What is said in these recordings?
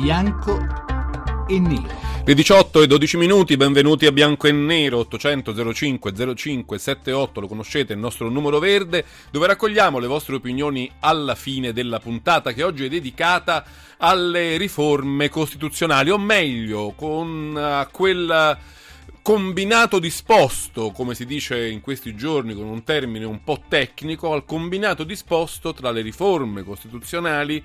bianco e nero. Le 18 e 12 minuti, benvenuti a Bianco e Nero 800 05 05 78, lo conoscete, il nostro numero verde, dove raccogliamo le vostre opinioni alla fine della puntata che oggi è dedicata alle riforme costituzionali, o meglio, con uh, quel combinato disposto, come si dice in questi giorni con un termine un po' tecnico, al combinato disposto tra le riforme costituzionali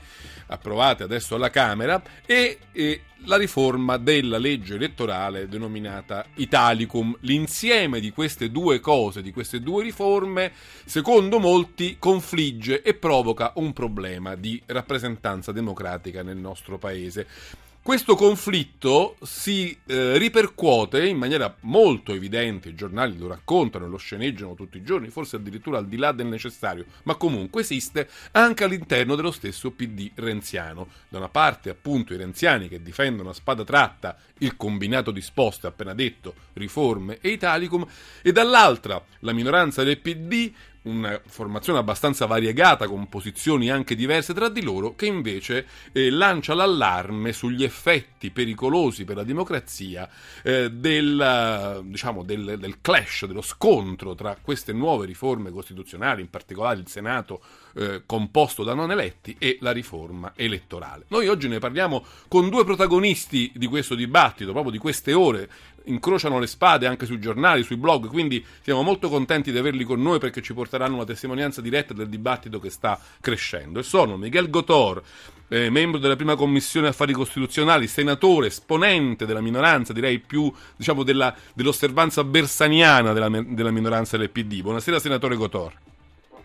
approvate adesso alla Camera e, e la riforma della legge elettorale denominata Italicum. L'insieme di queste due cose, di queste due riforme, secondo molti confligge e provoca un problema di rappresentanza democratica nel nostro paese. Questo conflitto si eh, ripercuote in maniera molto evidente, i giornali lo raccontano, lo sceneggiano tutti i giorni, forse addirittura al di là del necessario, ma comunque esiste anche all'interno dello stesso PD renziano. Da una parte appunto i renziani che difendono a spada tratta il combinato disposto appena detto, riforme e Italicum, e dall'altra la minoranza del PD una formazione abbastanza variegata con posizioni anche diverse tra di loro che invece eh, lancia l'allarme sugli effetti pericolosi per la democrazia eh, del, diciamo, del, del, clash, dello scontro tra queste nuove riforme costituzionali, in particolare il Senato eh, composto da non eletti e la riforma elettorale. Noi oggi ne parliamo con due protagonisti di questo dibattito, proprio di queste ore, incrociano le spade anche sui giornali, sui blog, quindi siamo molto contenti di averli con noi perché ci porteranno una testimonianza diretta del dibattito che sta crescendo. E sono Miguel Gotor, eh, membro della prima commissione affari costituzionali, senatore, esponente della minoranza, direi più diciamo, della, dell'osservanza bersaniana della, della minoranza del PD. Buonasera senatore Gotor.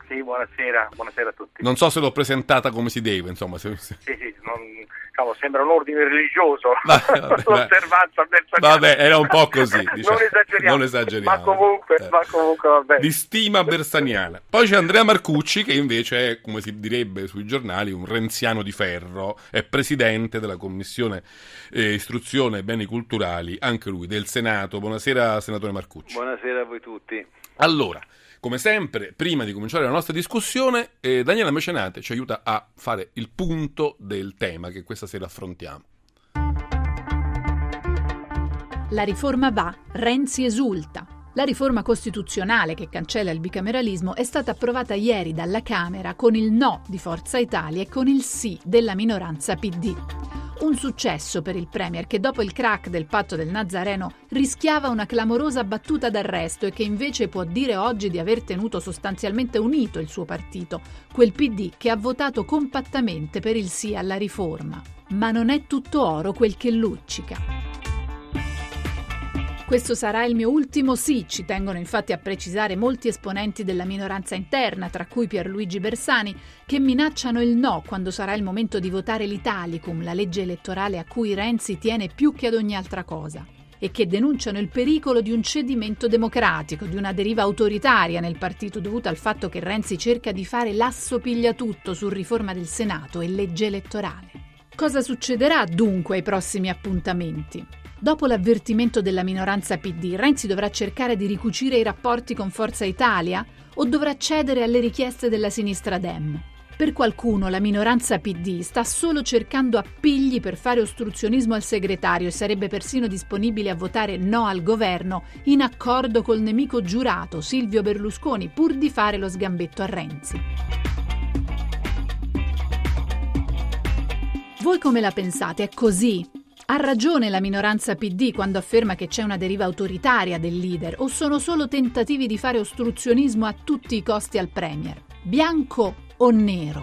Sì, buonasera, buonasera a tutti. Non so se l'ho presentata come si deve, insomma. Se... Sì, sì, non, diciamo, sembra un ordine religioso, l'osservanza Vabbè, era un po' così, diciamo. non, esageriamo, non esageriamo. Ma comunque, eh. ma comunque vabbè. Di stima bersaniana. Poi c'è Andrea Marcucci, che invece è, come si direbbe sui giornali, un renziano di ferro, è presidente della Commissione eh, Istruzione e Beni Culturali, anche lui, del Senato. Buonasera, senatore Marcucci. Buonasera a voi tutti. Allora, come sempre, prima di cominciare la nostra discussione, eh, Daniela Mecenate ci aiuta a fare il punto del tema che questa sera affrontiamo. La riforma va, Renzi esulta. La riforma costituzionale che cancella il bicameralismo è stata approvata ieri dalla Camera con il no di Forza Italia e con il sì della minoranza PD. Un successo per il Premier che dopo il crack del patto del Nazareno rischiava una clamorosa battuta d'arresto e che invece può dire oggi di aver tenuto sostanzialmente unito il suo partito, quel PD che ha votato compattamente per il sì alla riforma. Ma non è tutto oro quel che luccica. Questo sarà il mio ultimo sì, ci tengono infatti a precisare molti esponenti della minoranza interna, tra cui Pierluigi Bersani, che minacciano il no quando sarà il momento di votare l'Italicum, la legge elettorale a cui Renzi tiene più che ad ogni altra cosa e che denunciano il pericolo di un cedimento democratico, di una deriva autoritaria nel partito dovuta al fatto che Renzi cerca di fare l'asso pigliatutto su riforma del Senato e legge elettorale. Cosa succederà dunque ai prossimi appuntamenti? Dopo l'avvertimento della minoranza PD, Renzi dovrà cercare di ricucire i rapporti con Forza Italia o dovrà cedere alle richieste della sinistra Dem? Per qualcuno la minoranza PD sta solo cercando appigli per fare ostruzionismo al segretario e sarebbe persino disponibile a votare no al governo in accordo col nemico giurato Silvio Berlusconi pur di fare lo sgambetto a Renzi. Voi come la pensate? È così? Ha ragione la minoranza PD quando afferma che c'è una deriva autoritaria del leader o sono solo tentativi di fare ostruzionismo a tutti i costi al Premier? Bianco o nero?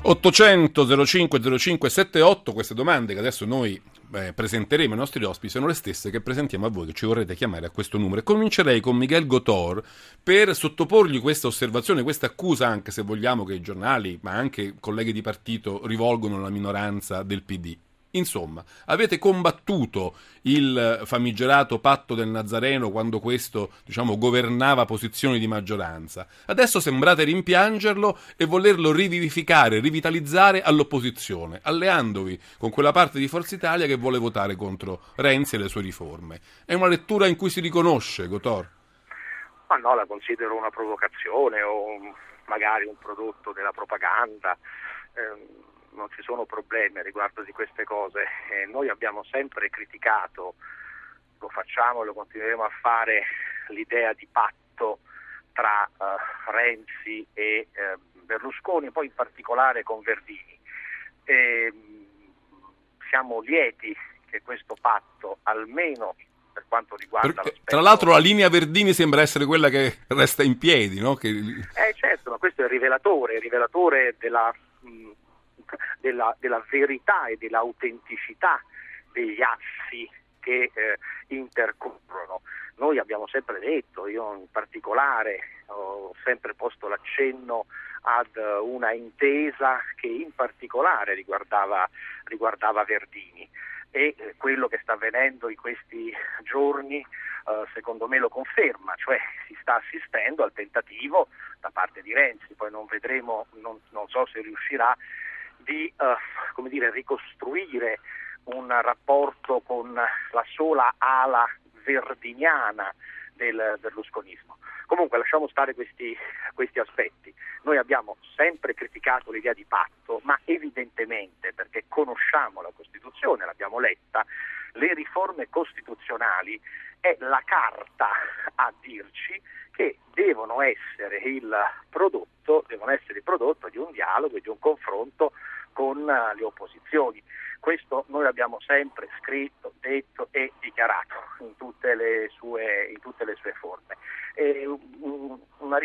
800 05 05 78 queste domande che adesso noi eh, presenteremo ai nostri ospiti sono le stesse che presentiamo a voi che ci vorrete chiamare a questo numero. Comincerei con Miguel Gotor per sottoporgli questa osservazione, questa accusa anche se vogliamo che i giornali, ma anche colleghi di partito rivolgono alla minoranza del PD. Insomma, avete combattuto il famigerato patto del Nazareno quando questo, diciamo, governava posizioni di maggioranza. Adesso sembrate rimpiangerlo e volerlo rivivificare, rivitalizzare all'opposizione, alleandovi con quella parte di Forza Italia che vuole votare contro Renzi e le sue riforme. È una lettura in cui si riconosce, Gotor? Ma no, la considero una provocazione o magari un prodotto della propaganda. Eh, non ci sono problemi riguardo di queste cose. Eh, noi abbiamo sempre criticato, lo facciamo e lo continueremo a fare, l'idea di patto tra uh, Renzi e uh, Berlusconi, poi in particolare con Verdini. E, siamo lieti che questo patto, almeno per quanto riguarda Perché, Tra l'altro la linea Verdini sembra essere quella che resta in piedi, no? Che... Eh certo, ma questo è il rivelatore, il rivelatore della, mh, della, della verità e dell'autenticità degli assi che eh, intercorrono. Noi abbiamo sempre detto, io in particolare ho sempre posto l'accenno ad una intesa che in particolare riguardava, riguardava Verdini e eh, quello che sta avvenendo in questi giorni eh, secondo me lo conferma, cioè si sta assistendo al tentativo da parte di Renzi, poi non vedremo, non, non so se riuscirà, di uh, dire, ricostruire un rapporto con la sola ala verdiniana del berlusconismo. Comunque lasciamo stare questi, questi, aspetti. Noi abbiamo sempre criticato l'idea di patto, ma evidentemente, perché conosciamo la Costituzione, l'abbiamo letta, le riforme costituzionali è la carta a dirci che devono essere il prodotto, devono essere il prodotto di un dialogo e di un confronto con le opposizioni. Questo noi l'abbiamo sempre scritto, detto e dichiarato in tutte le sue, in tutte le sue forme.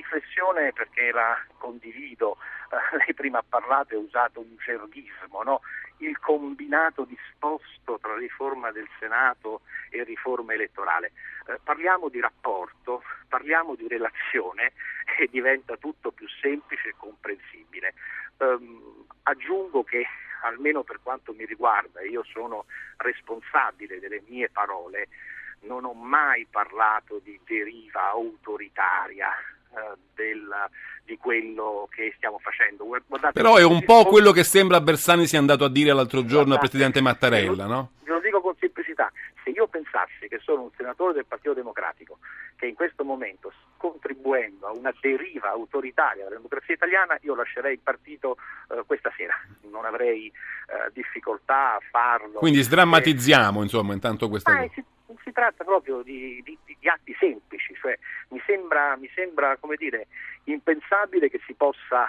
Riflessione perché la condivido, eh, lei prima ha parlato e ha usato un gerghismo, no? il combinato disposto tra riforma del Senato e riforma elettorale. Eh, parliamo di rapporto, parliamo di relazione e diventa tutto più semplice e comprensibile. Um, aggiungo che almeno per quanto mi riguarda, io sono responsabile delle mie parole, non ho mai parlato di deriva autoritaria del, di quello che stiamo facendo. Guardate, Però è un po' quello che sembra Bersani sia andato a dire l'altro giorno al Presidente Mattarella, no? Ve lo dico con semplicità, se io pensassi che sono un senatore del Partito Democratico che in questo momento sta contribuendo a una deriva autoritaria della democrazia italiana, io lascerei il partito eh, questa sera, non avrei eh, difficoltà a farlo. Quindi sdrammatizziamo, insomma, intanto questa cosa. Si, si, tratta proprio di, di, di atti semplici, cioè mi sembra, mi sembra dire, impensabile che si possa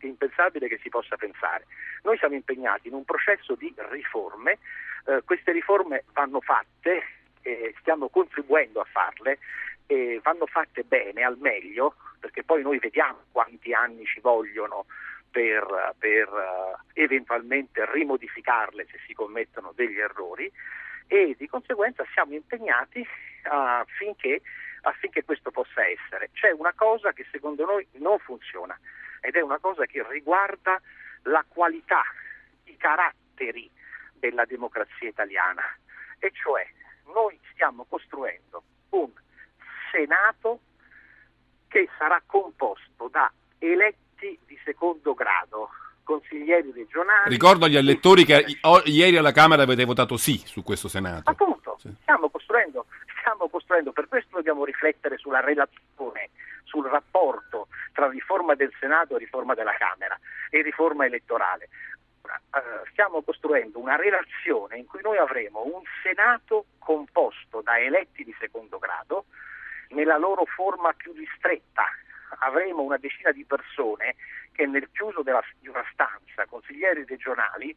impensabile che si possa pensare. Noi siamo impegnati in un processo di riforme, eh, queste riforme vanno fatte, eh, stiamo contribuendo a farle, eh, vanno fatte bene, al meglio, perché poi noi vediamo quanti anni ci vogliono per, per uh, eventualmente rimodificarle se si commettono degli errori e di conseguenza siamo impegnati affinché, affinché questo possa essere. C'è una cosa che secondo noi non funziona ed è una cosa che riguarda la qualità, i caratteri della democrazia italiana, e cioè noi stiamo costruendo un Senato che sarà composto da eletti di secondo grado, consiglieri regionali. Ricordo agli elettori che ieri alla Camera avete votato sì su questo Senato. Appunto, sì. stiamo, costruendo, stiamo costruendo, per questo dobbiamo riflettere sulla relazione, sul rapporto tra riforma del Senato e riforma della Camera e riforma elettorale. Uh, stiamo costruendo una relazione in cui noi avremo un Senato composto da eletti di secondo grado, nella loro forma più ristretta. Avremo una decina di persone che nel chiuso della, di una stanza, consiglieri regionali,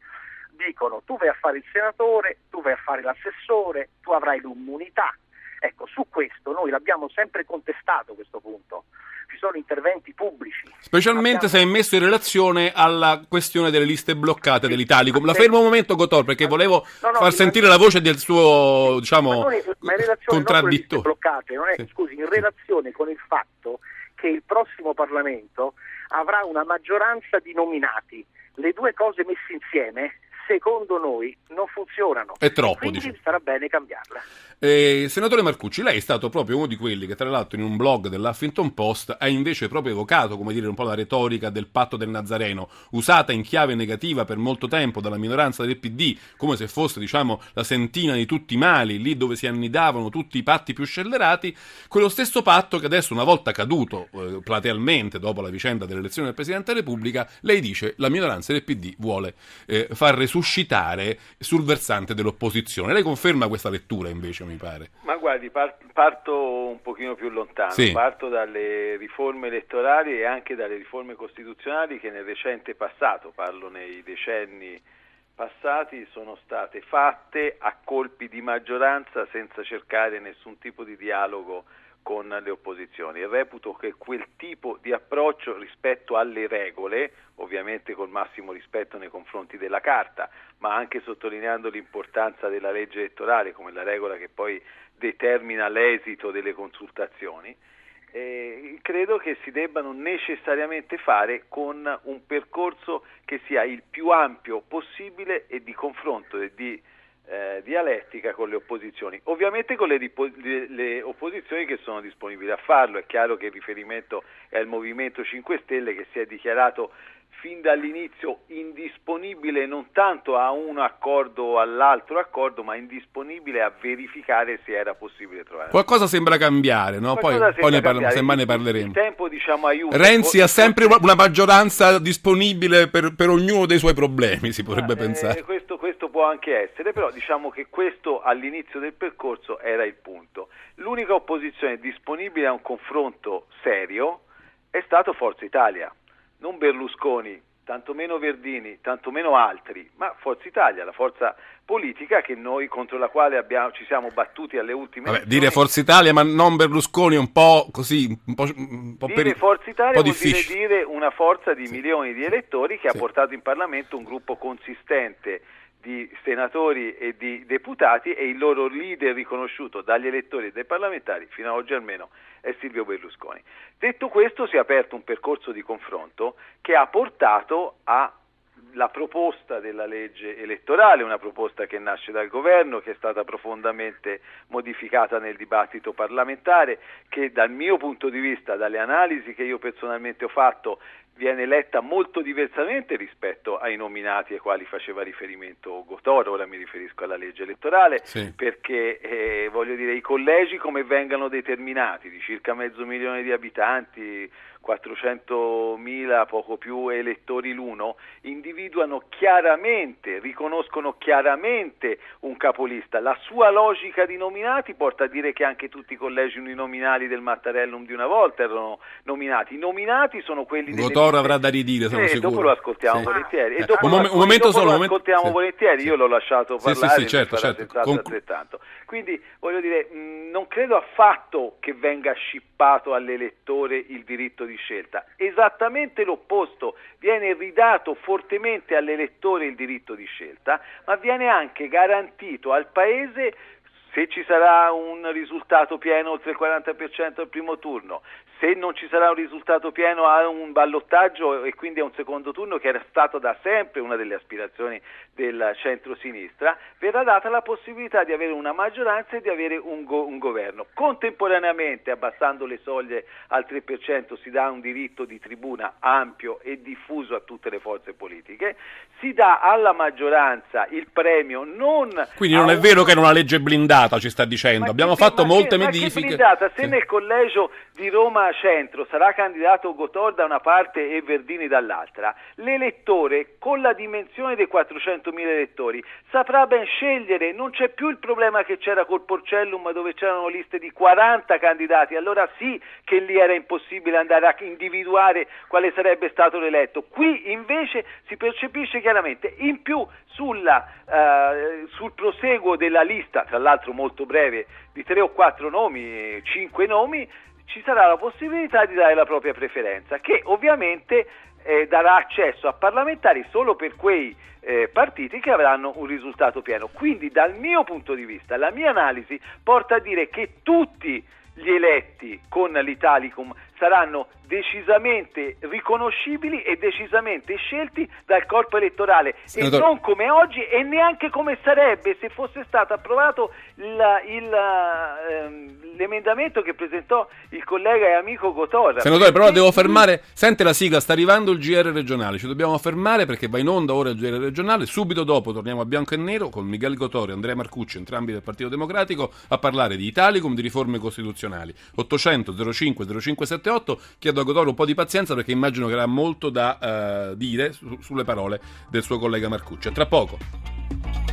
dicono tu vai a fare il senatore, tu vai a fare l'assessore, tu avrai l'immunità. Ecco, su questo noi l'abbiamo sempre contestato questo punto ci sono interventi pubblici. Specialmente Abbiamo... se è messo in relazione alla questione delle liste bloccate dell'Italicum. La fermo un momento, Gotor, perché volevo no, no, far sentire la voce del suo, diciamo, ma, è, ma in contraddittore. bloccate, non è, sì. scusi, in relazione con il fatto che il prossimo Parlamento avrà una maggioranza di nominati. Le due cose messe insieme secondo noi non funzionano. È troppo, Quindi dice. sarà bene cambiarle. Eh, senatore Marcucci, lei è stato proprio uno di quelli che, tra l'altro, in un blog dell'Huffington Post ha invece proprio evocato, come dire, un po' la retorica del patto del Nazareno, usata in chiave negativa per molto tempo dalla minoranza del PD, come se fosse, diciamo, la sentina di tutti i mali, lì dove si annidavano tutti i patti più scellerati, quello stesso patto che adesso, una volta caduto eh, platealmente dopo la vicenda dell'elezione del Presidente della Repubblica, lei dice la minoranza del PD vuole eh, far resuscitare sul versante dell'opposizione. Lei conferma questa lettura invece, mi pare. Ma guardi, par- parto un pochino più lontano, Sì. parto dalle riforme elettorali e anche dalle riforme costituzionali che nel recente passato, parlo nei decenni passati, sono state fatte a colpi di maggioranza senza cercare nessun tipo di dialogo con le opposizioni. Reputo che quel tipo di approccio rispetto alle regole, ovviamente col massimo rispetto nei confronti della Carta, ma anche sottolineando l'importanza della legge elettorale come la regola che poi determina l'esito delle consultazioni, eh, credo che si debbano necessariamente fare con un percorso che sia il più ampio possibile e di confronto e di eh, dialettica con le opposizioni, ovviamente con le, le- le opposizioni che sono disponibili a farlo, è chiaro che il riferimento è al Movimento 5 Stelle che si è dichiarato fin dall'inizio indisponibile non tanto a un accordo o all'altro accordo, ma indisponibile a verificare se era possibile trovare. Qualcosa sembra cambiare, no? Poi, Qualcosa poi ne sembra parla- ne parleremo. Il tempo diciamo aiuta. Renzi ha Forse- sempre una, una maggioranza disponibile per, per ognuno dei suoi problemi, si potrebbe Ma, eh, pensare. questo, questo può anche essere, però diciamo che questo all'inizio del percorso era il punto. L'unica opposizione disponibile a un confronto serio è stato Forza Italia, non Berlusconi, tantomeno Verdini, tantomeno altri, ma Forza Italia, la forza politica che noi contro la quale abbiamo- ci siamo battuti alle ultime Vabbè, dire Forza Italia, ma non Berlusconi, è un po' così, un po', un po' Dire per- Forza Italia vuol dire difficile. dire una forza di milioni di elettori che Sì. ha portato in Parlamento un gruppo consistente di senatori e di deputati e il loro leader riconosciuto dagli elettori e dai parlamentari, fino ad oggi almeno, è Silvio Berlusconi. Detto questo si è aperto un percorso di confronto che ha portato a la proposta della legge elettorale, una proposta che nasce dal governo, che è stata profondamente modificata nel dibattito parlamentare, che dal mio punto di vista, dalle analisi che io personalmente ho fatto, viene letta molto diversamente rispetto ai nominati ai quali faceva riferimento Gotoro, ora mi riferisco alla legge elettorale, Sì. perché eh, voglio dire i collegi come vengono determinati, di circa mezzo milione di abitanti, 400.000 poco più elettori l'uno, individuano chiaramente, riconoscono chiaramente un capolista. La sua logica di nominati porta a dire che anche tutti i collegi uninominali del Mattarellum di una volta erano nominati. I nominati sono quelli delle Gotoro liste- avrà da ridire, sono Eh, sicuro. Dopo lo ascoltiamo Sì. volentieri. Eh, un, mom- un momento solo. lo un momento- ascoltiamo sì. volentieri, io l'ho lasciato Sì, sì, parlare, sì, certo, certo. Con- altrettanto. Quindi voglio dire, mh, non credo affatto che venga scippato all'elettore il diritto di scelta, esattamente l'opposto, viene ridato fortemente all'elettore il diritto di scelta, ma viene anche garantito al Paese se ci sarà un risultato pieno oltre il 40% al primo turno, se non ci sarà un risultato pieno a un ballottaggio e quindi a un secondo turno che era stato da sempre una delle aspirazioni del centro-sinistra, verrà data la possibilità di avere una maggioranza e di avere un, go- un governo. Contemporaneamente, abbassando le soglie al 3%, si dà un diritto di tribuna ampio e diffuso a tutte le forze politiche, si dà alla maggioranza il premio non... Quindi non è un- vero che era una legge blindata, ci sta dicendo. ma Abbiamo che- fatto ma che- molte ma che modifiche. blindata? Se Sì. nel collegio di Roma Centro sarà candidato Gotor da una parte e Verdini dall'altra, l'elettore con la dimensione dei 400.000 elettori saprà ben scegliere, non c'è più il problema che c'era col Porcellum dove c'erano liste di 40 candidati, allora sì che lì era impossibile andare a individuare quale sarebbe stato l'eletto. Qui invece si percepisce chiaramente, in più sulla, eh, sul proseguo della lista, tra l'altro molto breve, di tre o quattro nomi, cinque nomi, ci sarà la possibilità di dare la propria preferenza, che ovviamente eh, darà accesso a parlamentari solo per quei eh, partiti che avranno un risultato pieno. Quindi dal mio punto di vista, la mia analisi porta a dire che tutti gli eletti con l'Italicum saranno decisamente riconoscibili e decisamente scelti dal corpo elettorale Senatore... e non come oggi e neanche come sarebbe se fosse stato approvato il, il, ehm, l'emendamento che presentò il collega e amico Gotorra. Senatore, però devo fermare, sente la sigla, sta arrivando il GR regionale, ci dobbiamo fermare perché va in onda ora il GR regionale, subito dopo torniamo a bianco e nero con Miguel Gotori e Andrea Marcucci, entrambi del Partito Democratico, a parlare di Italicum, di riforme costituzionali. 800 05 0578, chiedo a Gotori un po' di pazienza perché immagino che avrà molto da uh, dire su, sulle parole del suo collega Marcucci. A tra poco.